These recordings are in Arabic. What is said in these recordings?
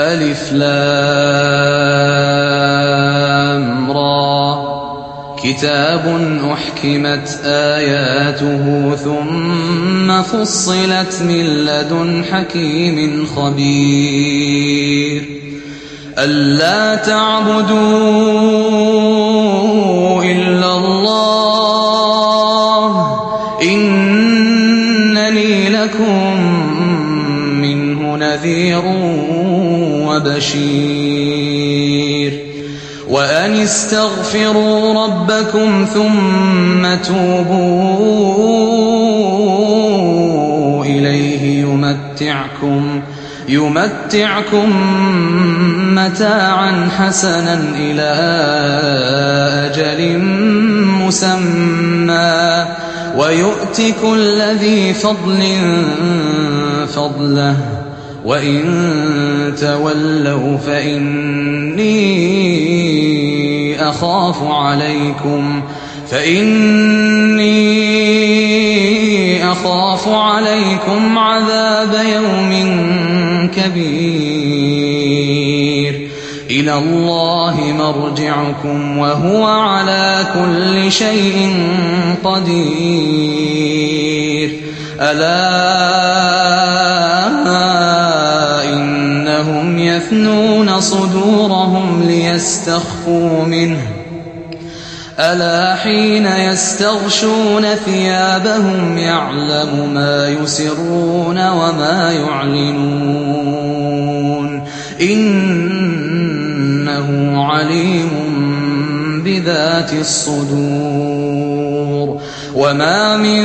ألف لام را. كتاب أحكمت آياته ثم فصلت من لدن حكيم خبير. ألا تعبدوا إلا الله. وبشير وأن استغفروا ربكم ثم توبوا إليه يمتعكم يمتعكم متاعا حسنا إلى أجل مسمى. ويؤت كل ذي فضل فضله. وإن تولوا فإني أخاف عليكم فإني أخاف عليكم عذاب يوم كبير إلى الله مرجعكم وهو على كل شيء قدير ألا إنهم يثنون صدورهم ليستخفوا منه. ألا حين يستغشون ثيابهم يعلم ما يسرون وما يعلنون. إنه عليم بذات الصدور. وما من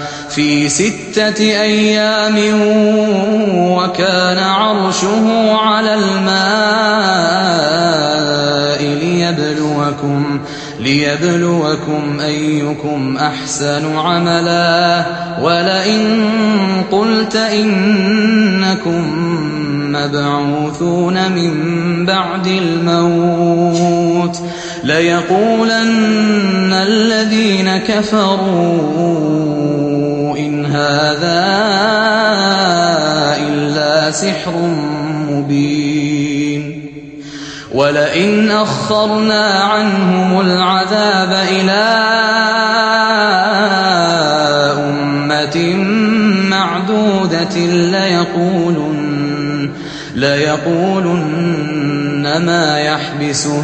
في ستة أيام وكان عرشه على الماء ليبلوكم ليبلوكم أيكم أحسن عملا. ولئن قلت إنكم مبعوثون من بعد الموت. ليقولن الذين كفروا إن هذا إلا سحر مبين ولئن أخرنا عنهم العذاب إلى أمة معدودة ليقولن, ليقولن ما يحبسه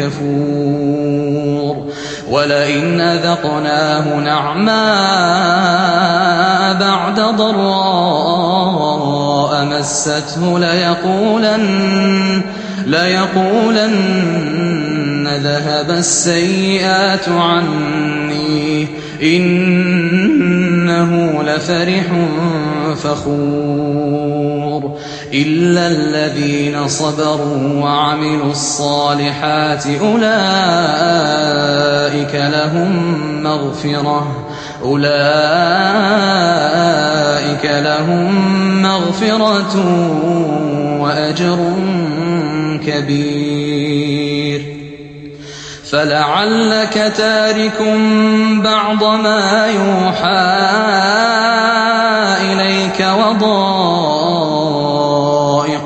كفور ولئن أذقناه نعماء بعد ضراء مسته ليقولن ليقولن ذهب السيئات عني إنه لفرح فخور إلا الذين صبروا وعملوا الصالحات أولئك لهم مغفرة أولئك لهم مغفرة وأجر كبير فلعلك تارك بعض ما يوحى إليك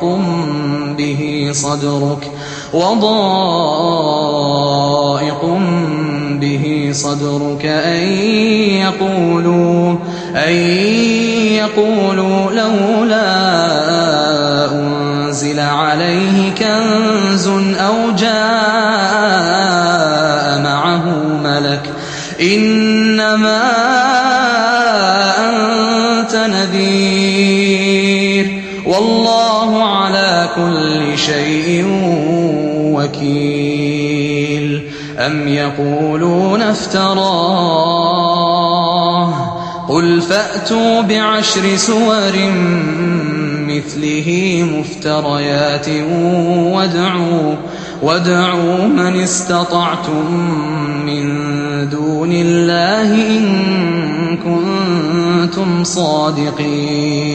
وضائق به صدرك وضائق به صدرك أن يقولوا أن يقولوا لولا أنزل عليه كنز أو جاء معه ملك إنما كل شيء وكيل. أم يقولون افتراه؟ قل فأتوا بعشر سور مثله مفتريات وادعوا وادعوا من استطعتم من دون الله إن كنتم صادقين.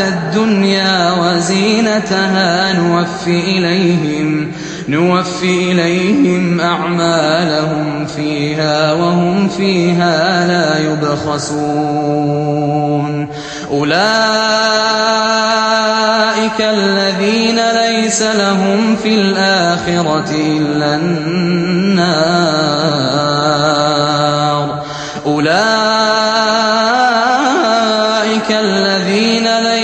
الدنيا وزينتها نوفي إليهم نوفي إليهم أعمالهم فيها وهم فيها لا يبخسون. أولئك الذين ليس لهم في الآخرة إلا النار. أولئك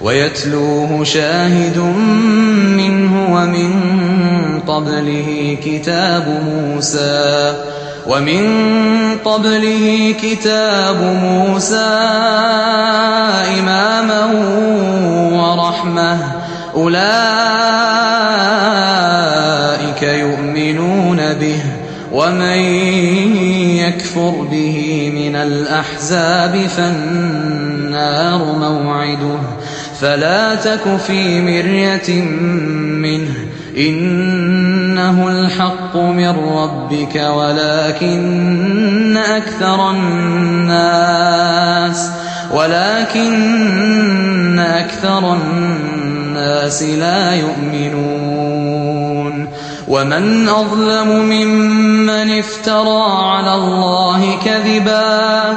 ويتلوه شاهد منه ومن قبله كتاب موسى ومن قبله كتاب موسى إماما ورحمة. أولئك يؤمنون به ومن يكفر به من الأحزاب فالنار موعده. فلا تك في مرية منه. إنه الحق من ربك ولكن أكثر الناس ولكن أكثر الناس لا يؤمنون. ومن أظلم ممن افترى على الله كذبا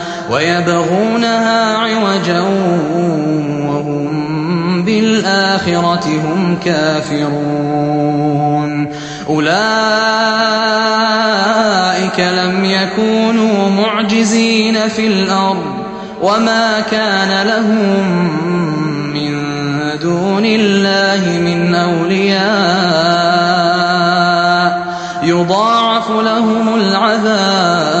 ويبغونها عوجا وهم بالآخرة هم كافرون. أولئك لم يكونوا معجزين في الأرض وما كان لهم من دون الله من أولياء. يضاعف لهم العذاب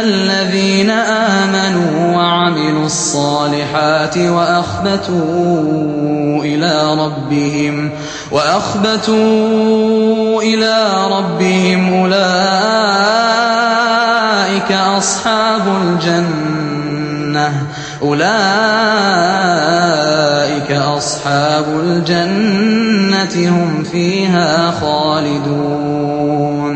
الذين آمنوا وعملوا الصالحات وأخبتوا إلى ربهم وأخبتوا إلى ربهم أولئك أصحاب الجنة أولئك أصحاب الجنة هم فيها خالدون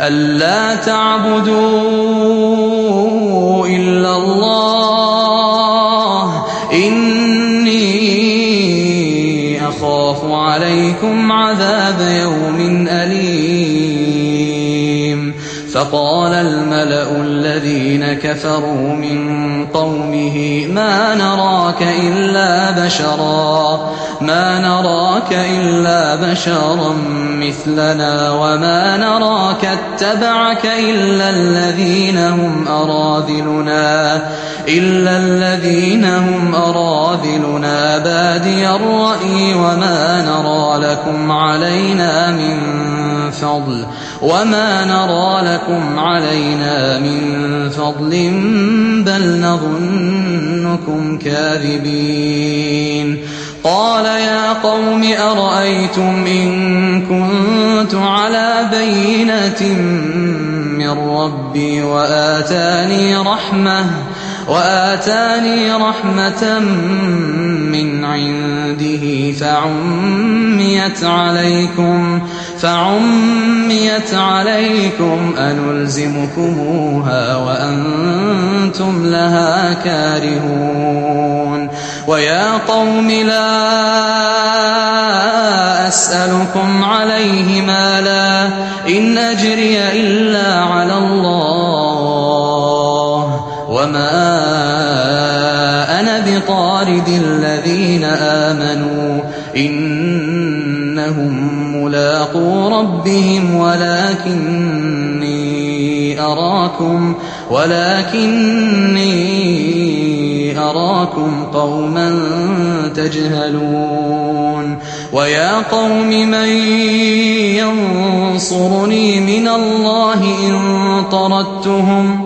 ألا تعبدوا إلا الله. إني أخاف عليكم عذاب يوم أليم. فقال الملأ الذين كفروا من قومه ما نراك إلا بشرا ما نراك إلا بشرا مثلنا وما نراك اتبعك إلا الذين هم أراذلنا إلا الذين هم أراذلنا. بادي الرأي وما نرى لكم علينا من فضل وما نرى لكم علينا من فضل بل نظنكم كاذبين. قال يا قوم أرأيتم إن كنت على بينة من ربي وآتاني رحمة وآتاني رحمة من عنده فعميت عليكم فعميت عليكم أنلزمكموها وأنتم لها كارهون. ويا قوم لا أسألكم عليه مالا إن أجري إلا بطارد الذين آمنوا إنهم ملاقو ربهم ولكني أراكم ولكني أراكم قوما تجهلون ويا قوم من ينصرني من الله إن طردتهم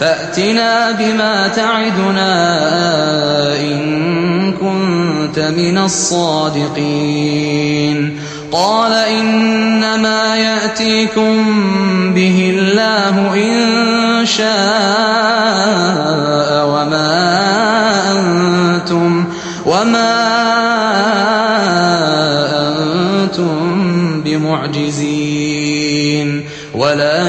فأتنا بما تعدنا إن كنت من الصادقين. قال إنما يأتيكم به الله إن شاء وما أنتم وما أنتم بمعجزين. ولا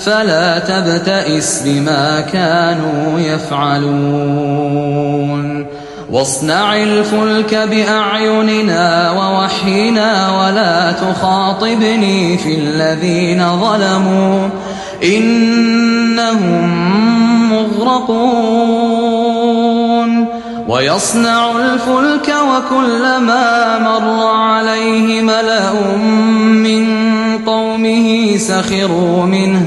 فلا تبتئس بما كانوا يفعلون. واصنع الفلك بأعيننا ووحينا ولا تخاطبني في الذين ظلموا. إنهم مغرقون. ويصنع الفلك وكلما مر عليه ملأ من قومه سخروا منه.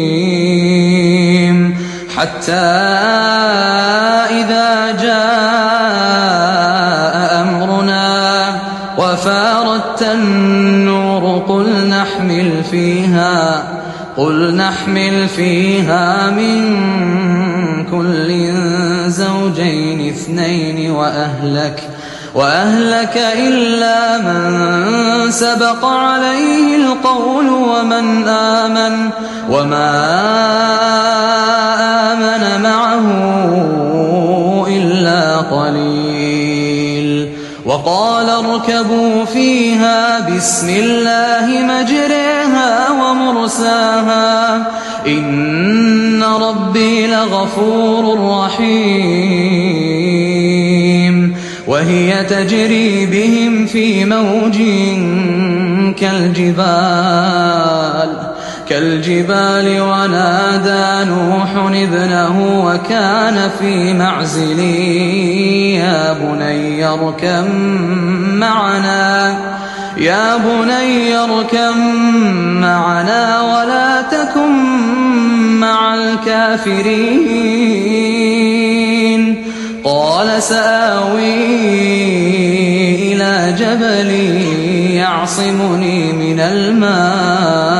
حتى إذا جاء أمرنا وفارت النور قل نحمل فيها قل نحمل فيها من كل زوجين اثنين وأهلك وأهلك إلا من سبق عليه القول ومن آمن وما آمن وقال اركبوا فيها بسم الله مجريها ومرساها. إن ربي لغفور رحيم. وهي تجري بهم في موج كالجبال. كالجبال ونادى نوح ابنه وكان في معزل يا بني اركم معنا يا بني اركم معنا ولا تكن مع الكافرين. قال سآوي إلى جبل يعصمني من الماء.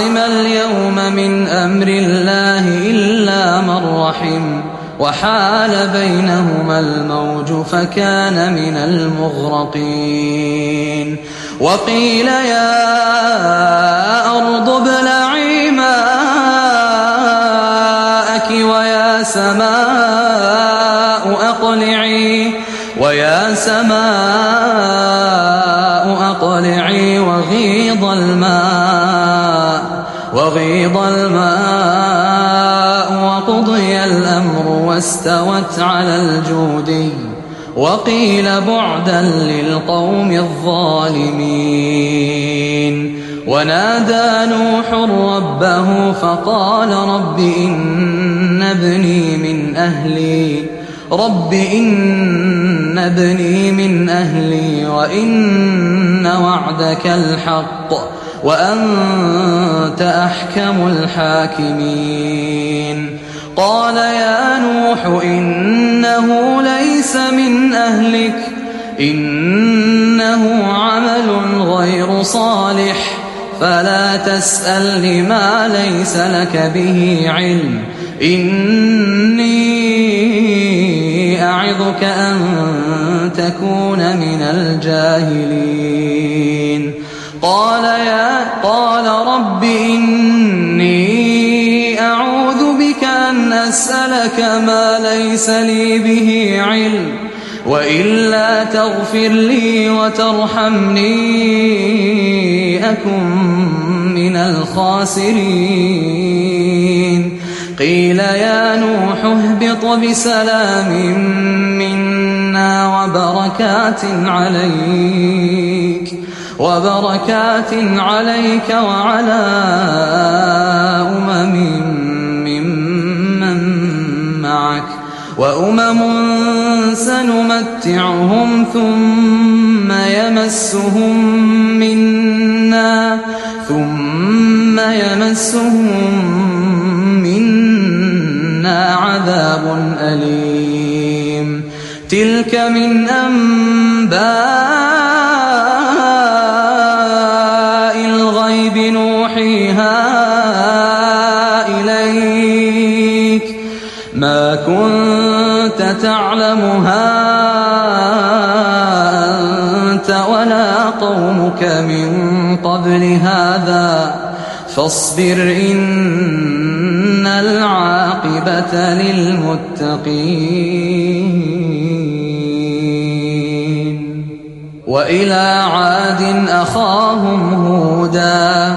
عاصم اليوم من أمر الله إلا من رحم وحال بينهما الموج فكان من المغرقين وقيل يا أرض ابلعي ماءك ويا سماء أقلعي ويا سماء أقلعي وغيض الماء وغيض الماء وقضي الأمر واستوت على الجودي وقيل بعدا للقوم الظالمين. ونادى نوح ربه فقال رب إن ابني من أهلي رب إن ابني من أهلي وإن وعدك الحق. وأنت أحكم الحاكمين. قال يا نوح إنه ليس من أهلك إنه عمل غير صالح فلا تسأل لما ليس لك به علم. إني أعظك أن تكون من الجاهلين. قال يا قال رب إني أعوذ بك أن أسألك ما ليس لي به علم وإلا تغفر لي وترحمني أكن من الخاسرين. قيل يا نوح اهبط بسلام منا وبركات عليك. وبركات عليك وعلى أمم ممن معك وأمم سنمتعهم ثم يمسهم منا ثم يمسهم منا عذاب أليم تلك من أنباء كنت تعلمها أنت ولا قومك من قبل هذا فاصبر إن العاقبة للمتقين وإلى عاد أخاهم هودا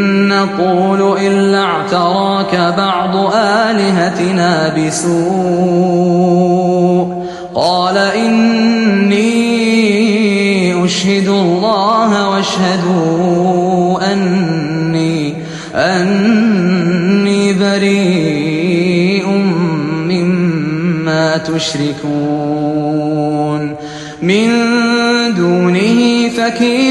نقول إلا اعتراك بعض آلهتنا بسوء. قال إني أشهد الله واشهدوا أني أني بريء مما تشركون. من دونه فكيدوني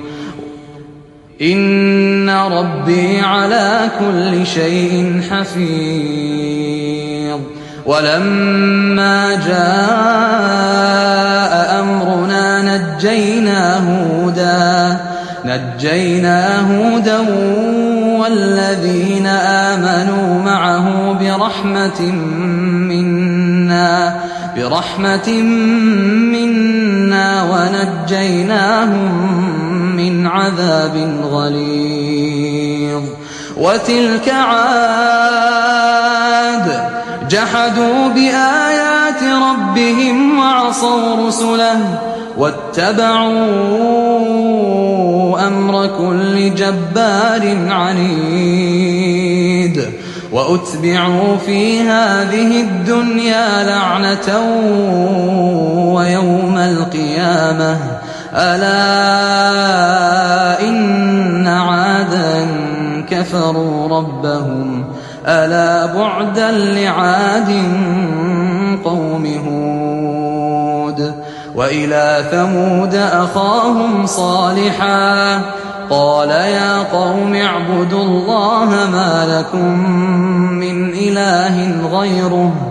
إن ربي على كل شيء حفيظ ولما جاء أمرنا نجينا هودا نجينا هودا والذين آمنوا معه برحمة منا برحمة منا ونجيناهم من عذاب غليظ. وتلك عاد جحدوا بآيات ربهم وعصوا رسله واتبعوا أمر كل جبار عنيد. وأتبعوا في هذه الدنيا لعنة ويوم القيامة. ألا إن عادا كفروا ربهم ألا بعدا لعاد قوم هود وإلى ثمود أخاهم صالحا قال يا قوم اعبدوا الله ما لكم من إله غيره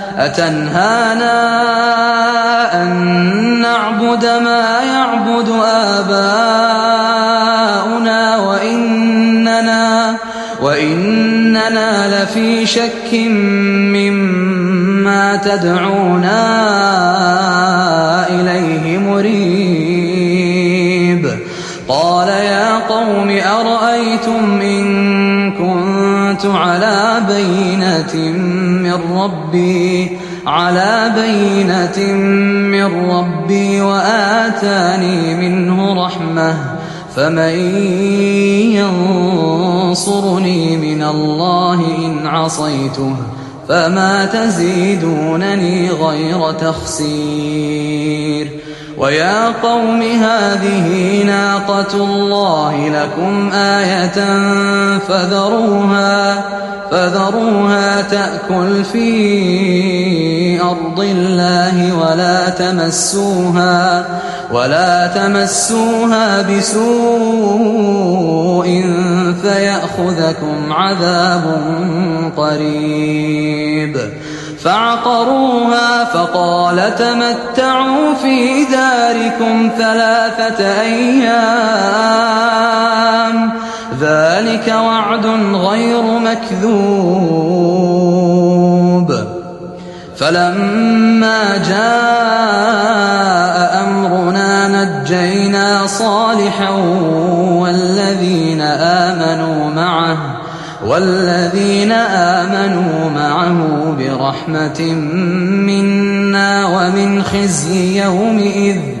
أتنهانا أن نعبد ما يعبد آباؤنا وإننا, وإننا لفي شك مما تدعونا إليه مريب. قال يا قوم أرأيتم إن كنت على بينة من ربي على بينة من ربي وآتاني منه رحمة. فمن ينصرني من الله إن عصيته فما تزيدونني غير تخسير. ويا قوم هذه ناقة الله لكم آية فذروها. فذروها تأكل في أرض الله ولا تمسوها ولا تمسوها بسوء فيأخذكم عذاب قريب. فعقروها فقال تمتعوا في داركم ثلاثة أيام. ذلك وعد غير مكذوب. فلما جاء أمرنا نجينا صالحا والذين آمنوا معه والذين آمنوا معه برحمة منا ومن خزي يومئذ.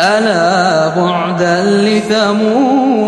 ألا بعدا لثمود